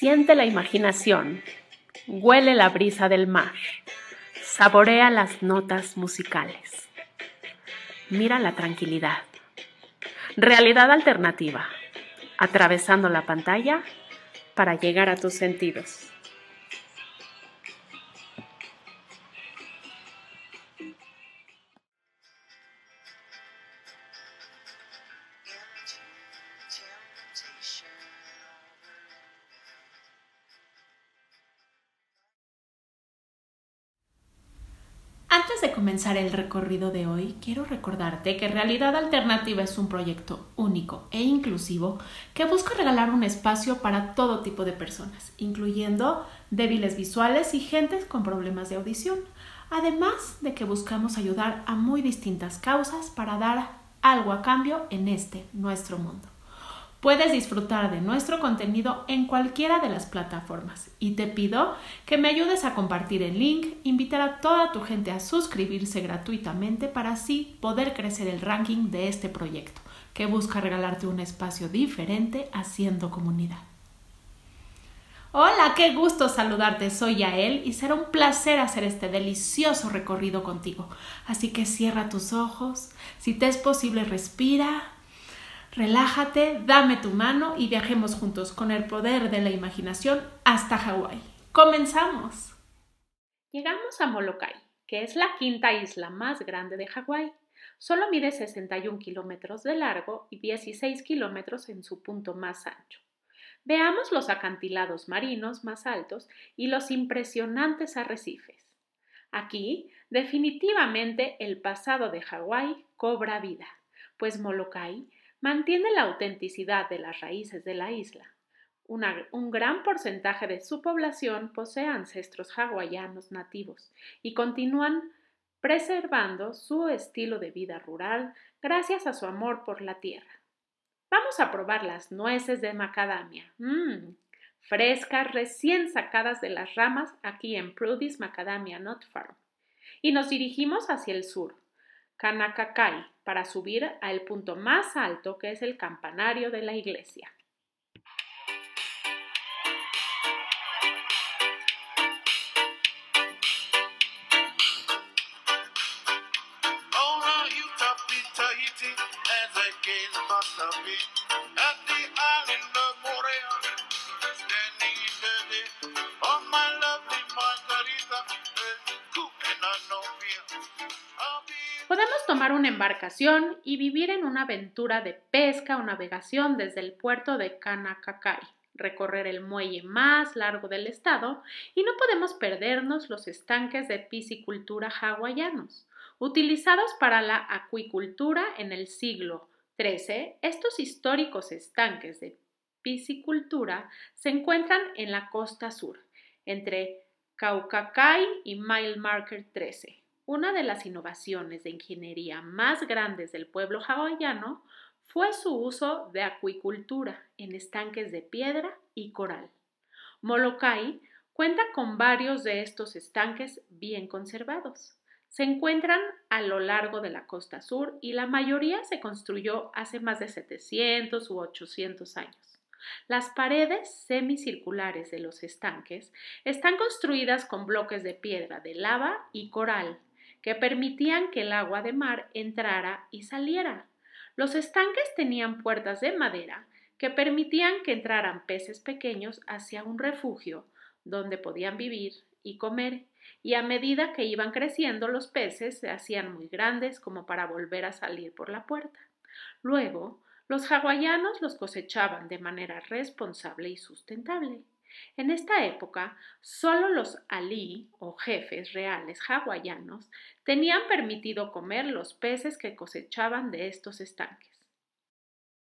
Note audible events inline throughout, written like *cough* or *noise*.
Siente la imaginación, huele la brisa del mar, saborea las notas musicales, mira la tranquilidad. Realidad alternativa, atravesando la pantalla para llegar a tus sentidos. Antes de comenzar el recorrido de hoy, quiero recordarte que Realidad Alternativa es un proyecto único e inclusivo que busca regalar un espacio para todo tipo de personas, incluyendo débiles visuales y gentes con problemas de audición, además de que buscamos ayudar a muy distintas causas para dar algo a cambio en este, nuestro mundo. Puedes disfrutar de nuestro contenido en cualquiera de las plataformas y te pido que me ayudes a compartir el link, invitar a toda tu gente a suscribirse gratuitamente para así poder crecer el ranking de este proyecto que busca regalarte un espacio diferente haciendo comunidad. Hola, qué gusto saludarte, soy Yael y será un placer hacer este delicioso recorrido contigo. Así que cierra tus ojos, si te es posible respira, Relájate, dame tu mano y viajemos juntos con el poder de la imaginación hasta Hawái. ¡Comenzamos! Llegamos a Molokai, que es la quinta isla más grande de Hawái. Solo mide 61 kilómetros de largo y 16 kilómetros en su punto más ancho. Veamos los acantilados marinos más altos y los impresionantes arrecifes. Aquí, definitivamente, el pasado de Hawái cobra vida, pues Molokai mantiene la autenticidad de las raíces de la isla. un gran porcentaje de su población posee ancestros hawaianos nativos y continúan preservando su estilo de vida rural gracias a su amor por la tierra. Vamos a probar las nueces de macadamia. Mmm, frescas, recién sacadas de las ramas aquí en Prudy's Macadamia Nut Farm. Y nos dirigimos hacia el sur, Kanakakai, para subir al punto más alto que es el campanario de la iglesia. Tomar una embarcación y vivir en una aventura de pesca o navegación desde el puerto de Kanakakai, recorrer el muelle más largo del estado y no podemos perdernos los estanques de piscicultura hawaianos, utilizados para la acuicultura en el siglo XIII. Estos históricos estanques de piscicultura se encuentran en la costa sur, entre Kaukakai y Mile Marker 13 una de las innovaciones de ingeniería más grandes del pueblo hawaiano fue su uso de acuicultura en estanques de piedra y coral. Molokai cuenta con varios de estos estanques bien conservados. Se encuentran a lo largo de la costa sur y la mayoría se construyó hace más de 700 u 800 años. Las paredes semicirculares de los estanques están construidas con bloques de piedra de lava y coral que permitían que el agua de mar entrara y saliera. Los estanques tenían puertas de madera que permitían que entraran peces pequeños hacia un refugio donde podían vivir y comer, y a medida que iban creciendo los peces se hacían muy grandes como para volver a salir por la puerta. Luego, los hawaianos los cosechaban de manera responsable y sustentable. En esta época, solo los alí o jefes reales hawaianos tenían permitido comer los peces que cosechaban de estos estanques.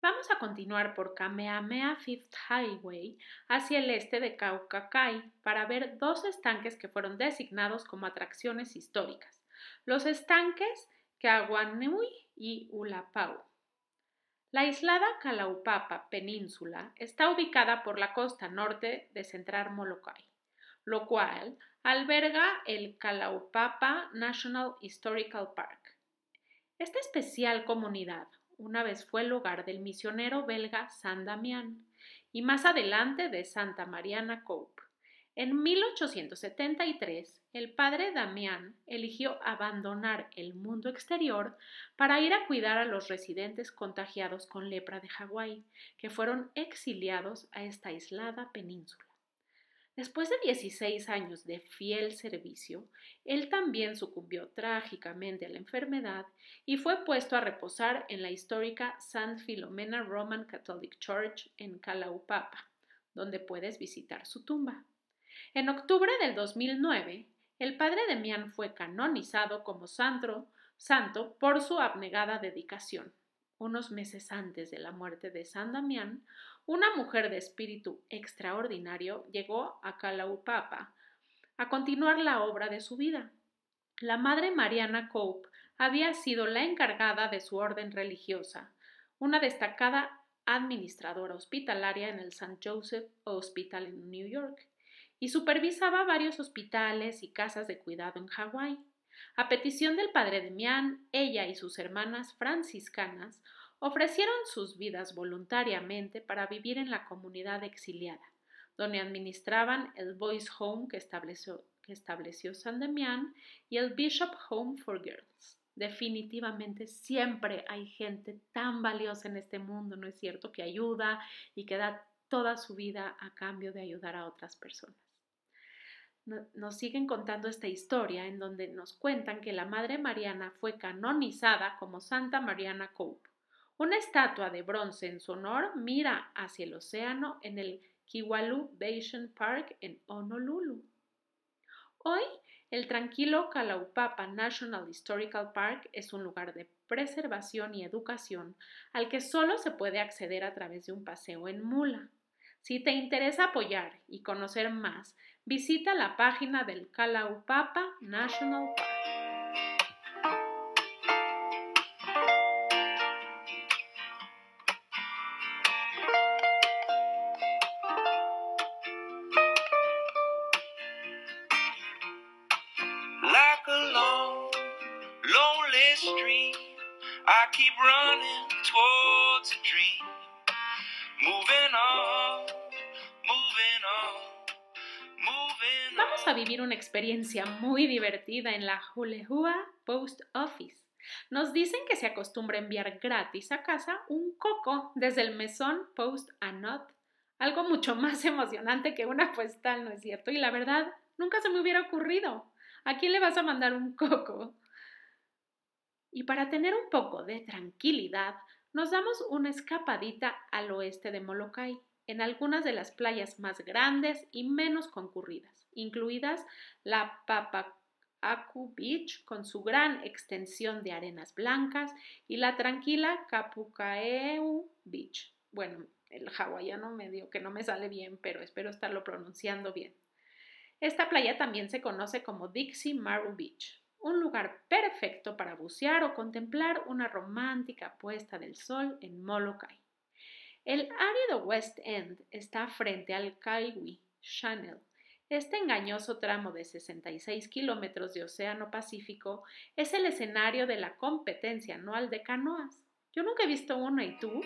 Vamos a continuar por Kamehameha Fifth Highway hacia el este de Kaukakai para ver dos estanques que fueron designados como atracciones históricas, los estanques Kawanui y Ulapau. La aislada Kalaupapa Península está ubicada por la costa norte de Central Molokai, lo cual alberga el Kalaupapa National Historical Park. Esta especial comunidad una vez fue el hogar del misionero belga San Damián y más adelante de Santa Mariana Cope. En 1873, el padre Damián eligió abandonar el mundo exterior para ir a cuidar a los residentes contagiados con lepra de Hawái, que fueron exiliados a esta aislada península. Después de 16 años de fiel servicio, él también sucumbió trágicamente a la enfermedad y fue puesto a reposar en la histórica San Filomena Roman Catholic Church en Calaupapa, donde puedes visitar su tumba. En octubre del 2009, el padre Demián fue canonizado como santo, santo por su abnegada dedicación. Unos meses antes de la muerte de San Damián, una mujer de espíritu extraordinario llegó a Calaupapa a continuar la obra de su vida. La madre Mariana Cope había sido la encargada de su orden religiosa, una destacada administradora hospitalaria en el St. Joseph Hospital en New York, y supervisaba varios hospitales y casas de cuidado en Hawái. A petición del padre Demián, ella y sus hermanas franciscanas ofrecieron sus vidas voluntariamente para vivir en la comunidad exiliada, donde administraban el Boys Home que estableció, que estableció San Damián y el Bishop Home for Girls. Definitivamente siempre hay gente tan valiosa en este mundo, ¿no es cierto?, que ayuda y que da toda su vida a cambio de ayudar a otras personas. Nos siguen contando esta historia en donde nos cuentan que la Madre Mariana fue canonizada como Santa Mariana Cope una estatua de bronce en su honor mira hacia el océano en el Kiwalu Basin Park en Honolulu. Hoy, el tranquilo Kalaupapa National Historical Park es un lugar de preservación y educación al que solo se puede acceder a través de un paseo en mula. Si te interesa apoyar y conocer más, visita la página del Kalaupapa National Park. Vamos a una experiencia muy divertida en la Hulehua Post Office. Nos dicen que se acostumbra enviar gratis a casa un coco desde el mesón Post a Not. Algo mucho más emocionante que una postal, ¿no es cierto? Y la verdad, nunca se me hubiera ocurrido. ¿A quién le vas a mandar un coco? Y para tener un poco de tranquilidad, nos damos una escapadita al oeste de Molokai, en algunas de las playas más grandes y menos concurridas, incluidas la Papaku Beach con su gran extensión de arenas blancas y la tranquila Kapukaeu Beach. Bueno, el hawaiano medio que no me sale bien, pero espero estarlo pronunciando bien. Esta playa también se conoce como Dixie Maru Beach un lugar perfecto para bucear o contemplar una romántica puesta del sol en Molokai. El árido West End está frente al Kaiwi Channel. Este engañoso tramo de 66 kilómetros de Océano Pacífico es el escenario de la competencia anual de canoas. Yo nunca he visto una, ¿y tú?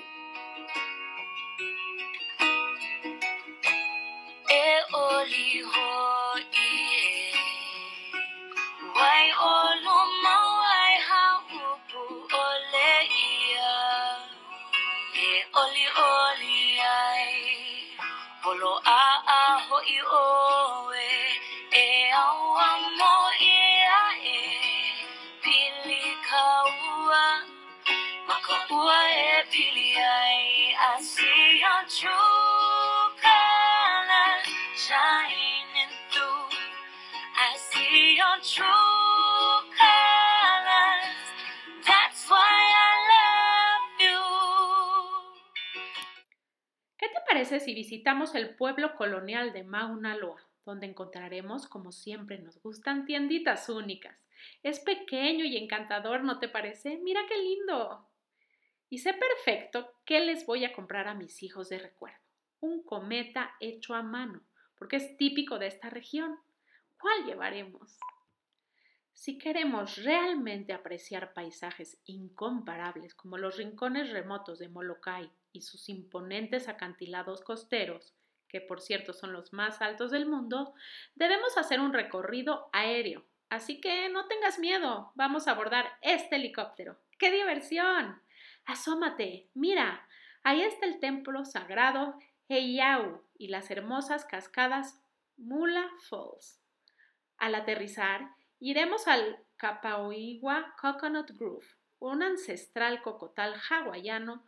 ¿Qué te parece si visitamos el pueblo colonial de Mauna Loa, donde encontraremos, como siempre nos gustan, tienditas únicas? Es pequeño y encantador, ¿no te parece? Mira qué lindo. Y sé perfecto qué les voy a comprar a mis hijos de recuerdo. Un cometa hecho a mano, porque es típico de esta región. ¿Cuál llevaremos? Si queremos realmente apreciar paisajes incomparables como los rincones remotos de Molokai y sus imponentes acantilados costeros, que por cierto son los más altos del mundo, debemos hacer un recorrido aéreo. Así que no tengas miedo, vamos a abordar este helicóptero. ¡Qué diversión! Asómate, mira, ahí está el templo sagrado Heiau y las hermosas cascadas Mula Falls. Al aterrizar, iremos al Kapaoigua Coconut Grove, un ancestral cocotal hawaiano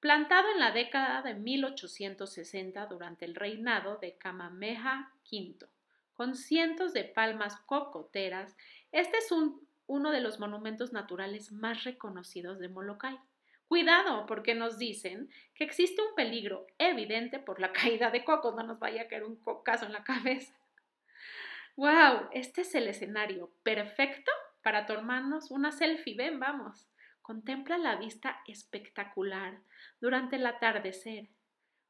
plantado en la década de 1860 durante el reinado de Kamehameha V. Con cientos de palmas cocoteras, este es uno de los monumentos naturales más reconocidos de Molokai. Cuidado, porque nos dicen que existe un peligro evidente por la *laughs* caída de cocos, no nos vaya a caer un cocazo en la cabeza. ¡Wow! Este es el escenario perfecto para tomarnos una selfie. Ven, vamos. Contempla la vista espectacular durante el atardecer.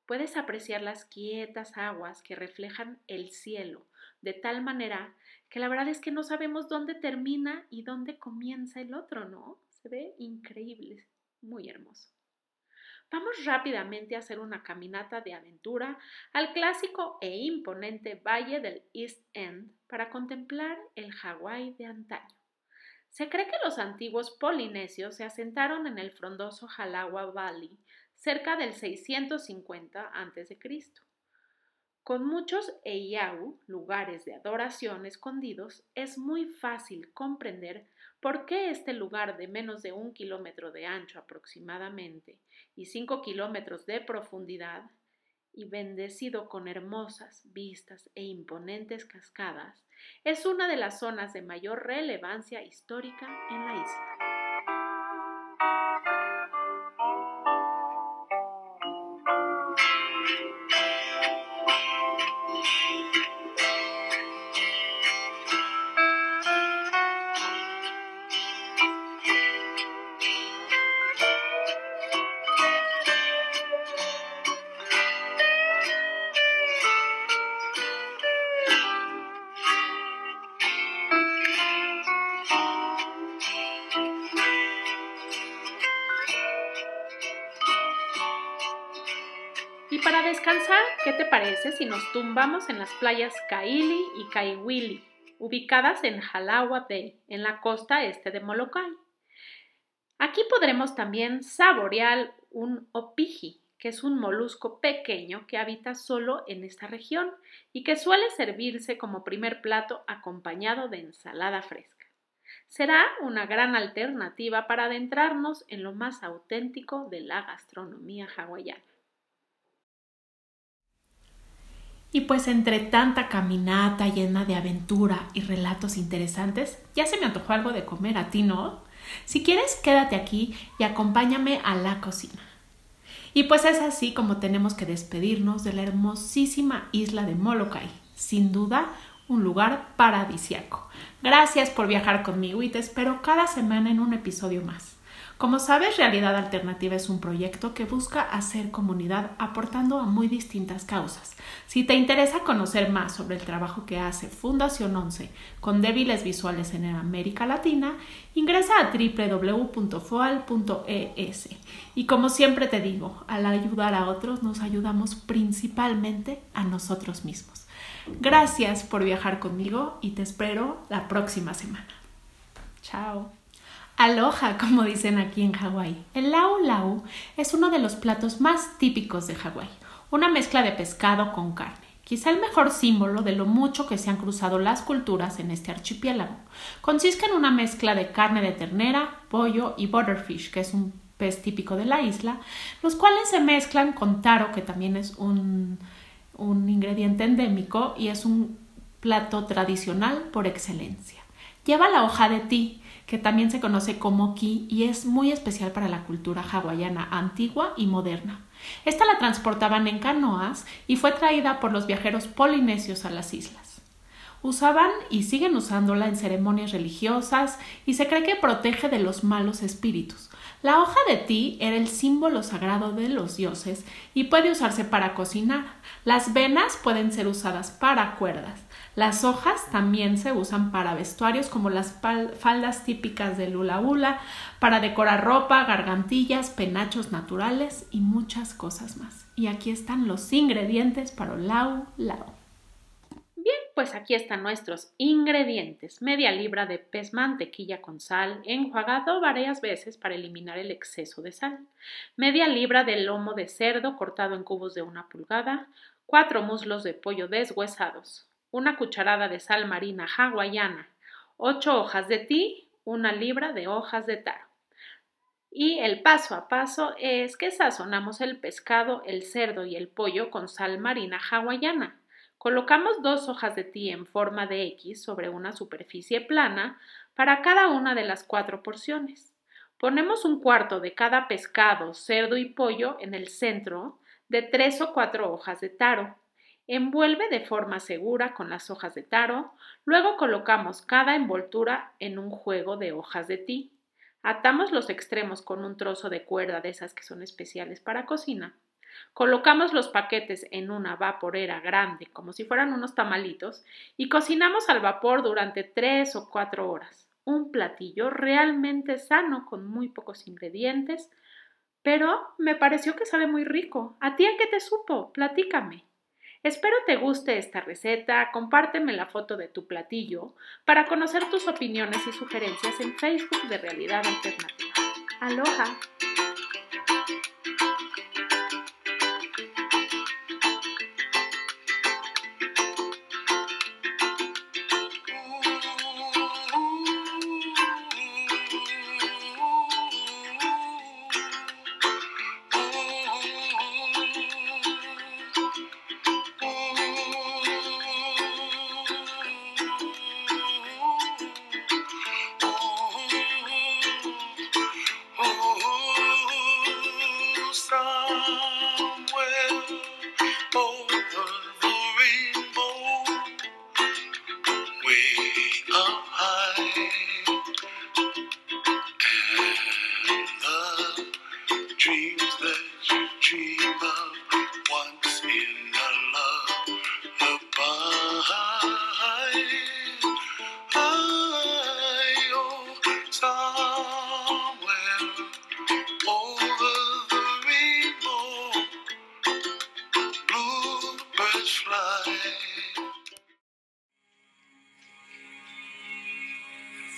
Puedes apreciar las quietas aguas que reflejan el cielo, de tal manera que la verdad es que no sabemos dónde termina y dónde comienza el otro, ¿no? Se ve increíble, muy hermoso. Vamos rápidamente a hacer una caminata de aventura al clásico e imponente Valle del East End para contemplar el Hawái de antaño. Se cree que los antiguos polinesios se asentaron en el frondoso Halawa Valley cerca del 650 a.C. Con muchos Eiyau, lugares de adoración escondidos, es muy fácil comprender por qué este lugar de menos de un kilómetro de ancho aproximadamente y cinco kilómetros de profundidad y bendecido con hermosas vistas e imponentes cascadas, es una de las zonas de mayor relevancia histórica en la isla. ¿Qué te parece si nos tumbamos en las playas Kaili y Kaiwili, ubicadas en Halawa Bay, en la costa este de Molokai? Aquí podremos también saborear un opiji, que es un molusco pequeño que habita solo en esta región y que suele servirse como primer plato acompañado de ensalada fresca. Será una gran alternativa para adentrarnos en lo más auténtico de la gastronomía hawaiana. Y pues entre tanta caminata llena de aventura y relatos interesantes, ya se me antojó algo de comer a ti, ¿no? Si quieres, quédate aquí y acompáñame a la cocina. Y pues es así como tenemos que despedirnos de la hermosísima isla de Molokai. Sin duda, un lugar paradisiaco. Gracias por viajar conmigo y te espero cada semana en un episodio más. Como sabes, Realidad Alternativa es un proyecto que busca hacer comunidad aportando a muy distintas causas. Si te interesa conocer más sobre el trabajo que hace Fundación 11 con débiles visuales en América Latina, ingresa a www.foal.es. Y como siempre te digo, al ayudar a otros nos ayudamos principalmente a nosotros mismos. Gracias por viajar conmigo y te espero la próxima semana. Chao. Aloha, como dicen aquí en Hawái. El lau lau es uno de los platos más típicos de Hawái, una mezcla de pescado con carne, quizá el mejor símbolo de lo mucho que se han cruzado las culturas en este archipiélago. Consiste en una mezcla de carne de ternera, pollo y butterfish, que es un pez típico de la isla, los cuales se mezclan con taro, que también es un, un ingrediente endémico y es un plato tradicional por excelencia. Lleva la hoja de ti, que también se conoce como ki y es muy especial para la cultura hawaiana antigua y moderna. Esta la transportaban en canoas y fue traída por los viajeros polinesios a las islas. Usaban y siguen usándola en ceremonias religiosas y se cree que protege de los malos espíritus. La hoja de ti era el símbolo sagrado de los dioses y puede usarse para cocinar. Las venas pueden ser usadas para cuerdas. Las hojas también se usan para vestuarios como las faldas típicas de lula hula, para decorar ropa, gargantillas, penachos naturales y muchas cosas más. Y aquí están los ingredientes para lau lau. Bien, pues aquí están nuestros ingredientes. Media libra de pez mantequilla con sal, enjuagado varias veces para eliminar el exceso de sal. Media libra de lomo de cerdo cortado en cubos de una pulgada. Cuatro muslos de pollo deshuesados. Una cucharada de sal marina hawaiana. Ocho hojas de ti. Una libra de hojas de taro. Y el paso a paso es que sazonamos el pescado, el cerdo y el pollo con sal marina hawaiana. Colocamos dos hojas de ti en forma de X sobre una superficie plana para cada una de las cuatro porciones. Ponemos un cuarto de cada pescado, cerdo y pollo en el centro de tres o cuatro hojas de taro. Envuelve de forma segura con las hojas de taro, luego colocamos cada envoltura en un juego de hojas de ti. Atamos los extremos con un trozo de cuerda de esas que son especiales para cocina. Colocamos los paquetes en una vaporera grande, como si fueran unos tamalitos, y cocinamos al vapor durante tres o cuatro horas. Un platillo realmente sano con muy pocos ingredientes, pero me pareció que sabe muy rico. ¿A ti a qué te supo? Platícame. Espero te guste esta receta, compárteme la foto de tu platillo para conocer tus opiniones y sugerencias en Facebook de Realidad Alternativa. Aloha.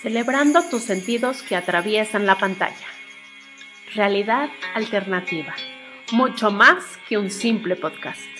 Celebrando tus sentidos que atraviesan la pantalla. Realidad alternativa. Mucho más que un simple podcast.